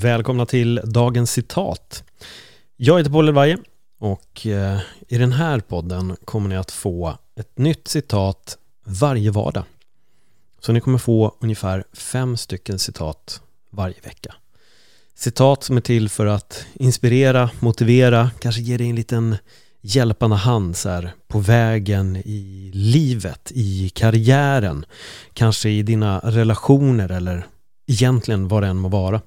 Välkomna till dagens citat. Jag heter Paul Elvaje och eh, i den här podden kommer ni att få ett nytt citat varje vardag. Så ni kommer få ungefär fem stycken citat varje vecka. Citat som är till för att inspirera, motivera, kanske ge dig en liten hjälpande hand så här, på vägen i livet, i karriären, kanske i dina relationer eller egentligen vad det än må vara.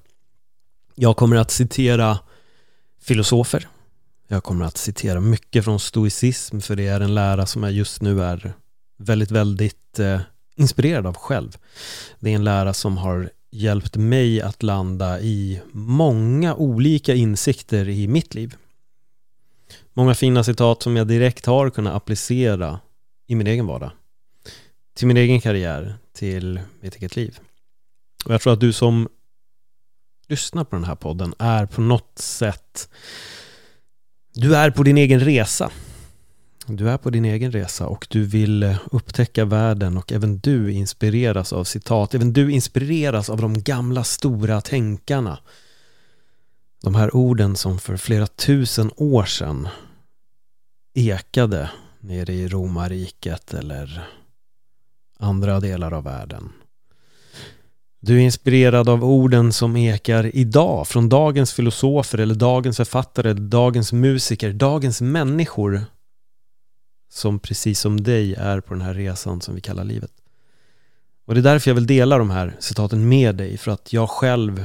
Jag kommer att citera filosofer. Jag kommer att citera mycket från stoicism för det är en lära som jag just nu är väldigt, väldigt eh, inspirerad av själv. Det är en lära som har hjälpt mig att landa i många olika insikter i mitt liv. Många fina citat som jag direkt har kunnat applicera i min egen vardag. Till min egen karriär, till mitt eget liv. Och jag tror att du som lyssnar på den här podden är på något sätt du är på din egen resa. Du är på din egen resa och du vill eh, upptäcka världen och även du inspireras av citat. Även du inspireras av de gamla stora tänkarna. De här orden som för flera tusen år sedan ekade nere i romarriket eller andra delar av världen. Du är inspirerad av orden som ekar idag från dagens filosofer eller dagens författare, dagens musiker, dagens människor som precis som dig är på den här resan som vi kallar livet. Och det är därför jag vill dela de här citaten med dig för att jag själv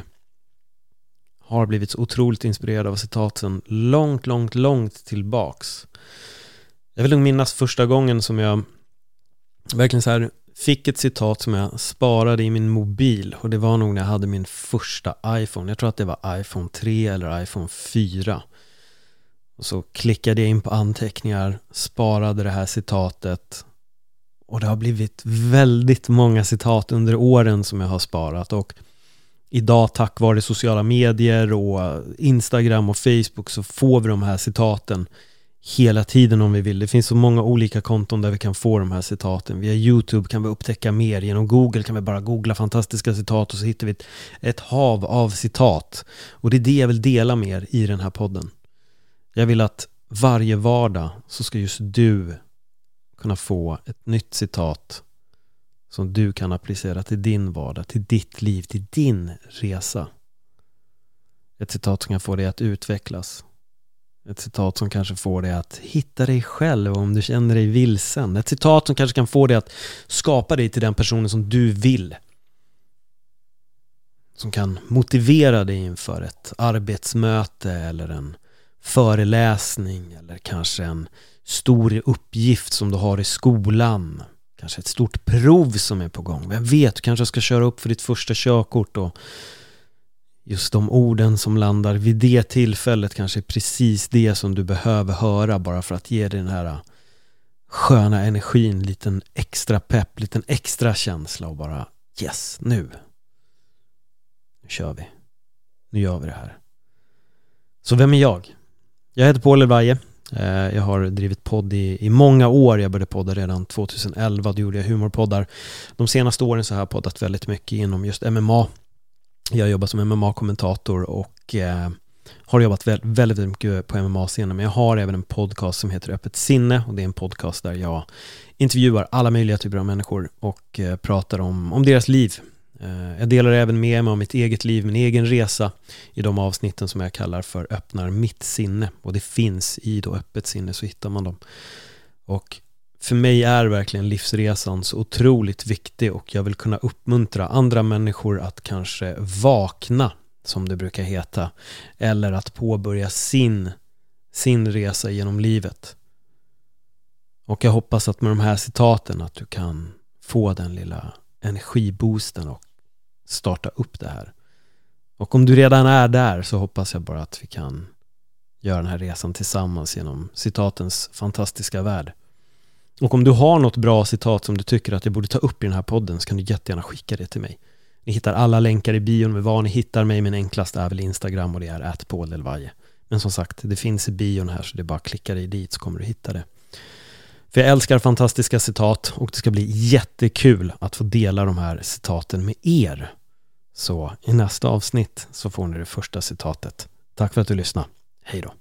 har blivit så otroligt inspirerad av citaten långt, långt, långt tillbaks. Jag vill nog minnas första gången som jag verkligen så här fick ett citat som jag sparade i min mobil och det var nog när jag hade min första iPhone. Jag tror att det var iPhone 3 eller iPhone 4. Och så klickade jag in på anteckningar, sparade det här citatet och det har blivit väldigt många citat under åren som jag har sparat och idag tack vare sociala medier och Instagram och Facebook så får vi de här citaten hela tiden om vi vill. Det finns så många olika konton där vi kan få de här citaten. Via YouTube kan vi upptäcka mer. Genom Google kan vi bara googla fantastiska citat och så hittar vi ett, ett hav av citat. Och det är det jag vill dela med er i den här podden. Jag vill att varje vardag så ska just du kunna få ett nytt citat som du kan applicera till din vardag, till ditt liv, till din resa. Ett citat som kan få dig att utvecklas, ett citat som kanske får dig att hitta dig själv om du känner dig vilsen. Ett citat som kanske kan få dig att skapa dig till den personen som du vill. Som kan motivera dig inför ett arbetsmöte eller en föreläsning eller kanske en stor uppgift som du har i skolan. Kanske ett stort prov som är på gång. Vem vet, du kanske ska köra upp för ditt första körkort och just de orden som landar vid det tillfället kanske är precis det som du behöver höra bara för att ge dig den här äh, sköna energin, liten extra pepp, liten extra känsla och bara yes, nu. Nu kör vi. Nu gör vi det här. Så vem är jag? Jag heter Paul Elvaje. Eh, jag har drivit podd i, i många år. Jag började podda redan 2011. Då gjorde jag humorpoddar. De senaste åren så har jag poddat väldigt mycket inom just MMA jag jobbar som MMA-kommentator och eh, har jobbat väldigt, väldigt mycket på MMA-scenen men jag har även en podcast som heter Öppet sinne och det är en podcast där jag intervjuar alla möjliga typer av människor och eh, pratar om, om deras liv. Eh, jag delar även med mig om mitt eget liv, min egen resa i de avsnitten som jag kallar för Öppnar mitt sinne och det finns i då Öppet sinne så hittar man dem. Och för mig är verkligen livsresan så otroligt viktig och jag vill kunna uppmuntra andra människor att kanske vakna, som det brukar heta, eller att påbörja sin, sin resa genom livet. Och jag hoppas att med de här citaten att du kan få den lilla energiboosten och starta upp det här. Och om du redan är där så hoppas jag bara att vi kan göra den här resan tillsammans genom citatens fantastiska värld. Och om du har något bra citat som du tycker att jag borde ta upp i den här podden så kan du jättegärna skicka det till mig. Ni hittar alla länkar i bion med var ni hittar mig, men enklast är väl Instagram och det är atpauldelvaje. Men som sagt, det finns i bion här så det är bara att klicka dig dit så kommer du hitta det. För jag älskar fantastiska citat och det ska bli jättekul att få dela de här citaten med er Så i nästa avsnitt så får ni det första citatet. Tack för att du lyssnade. Hej då.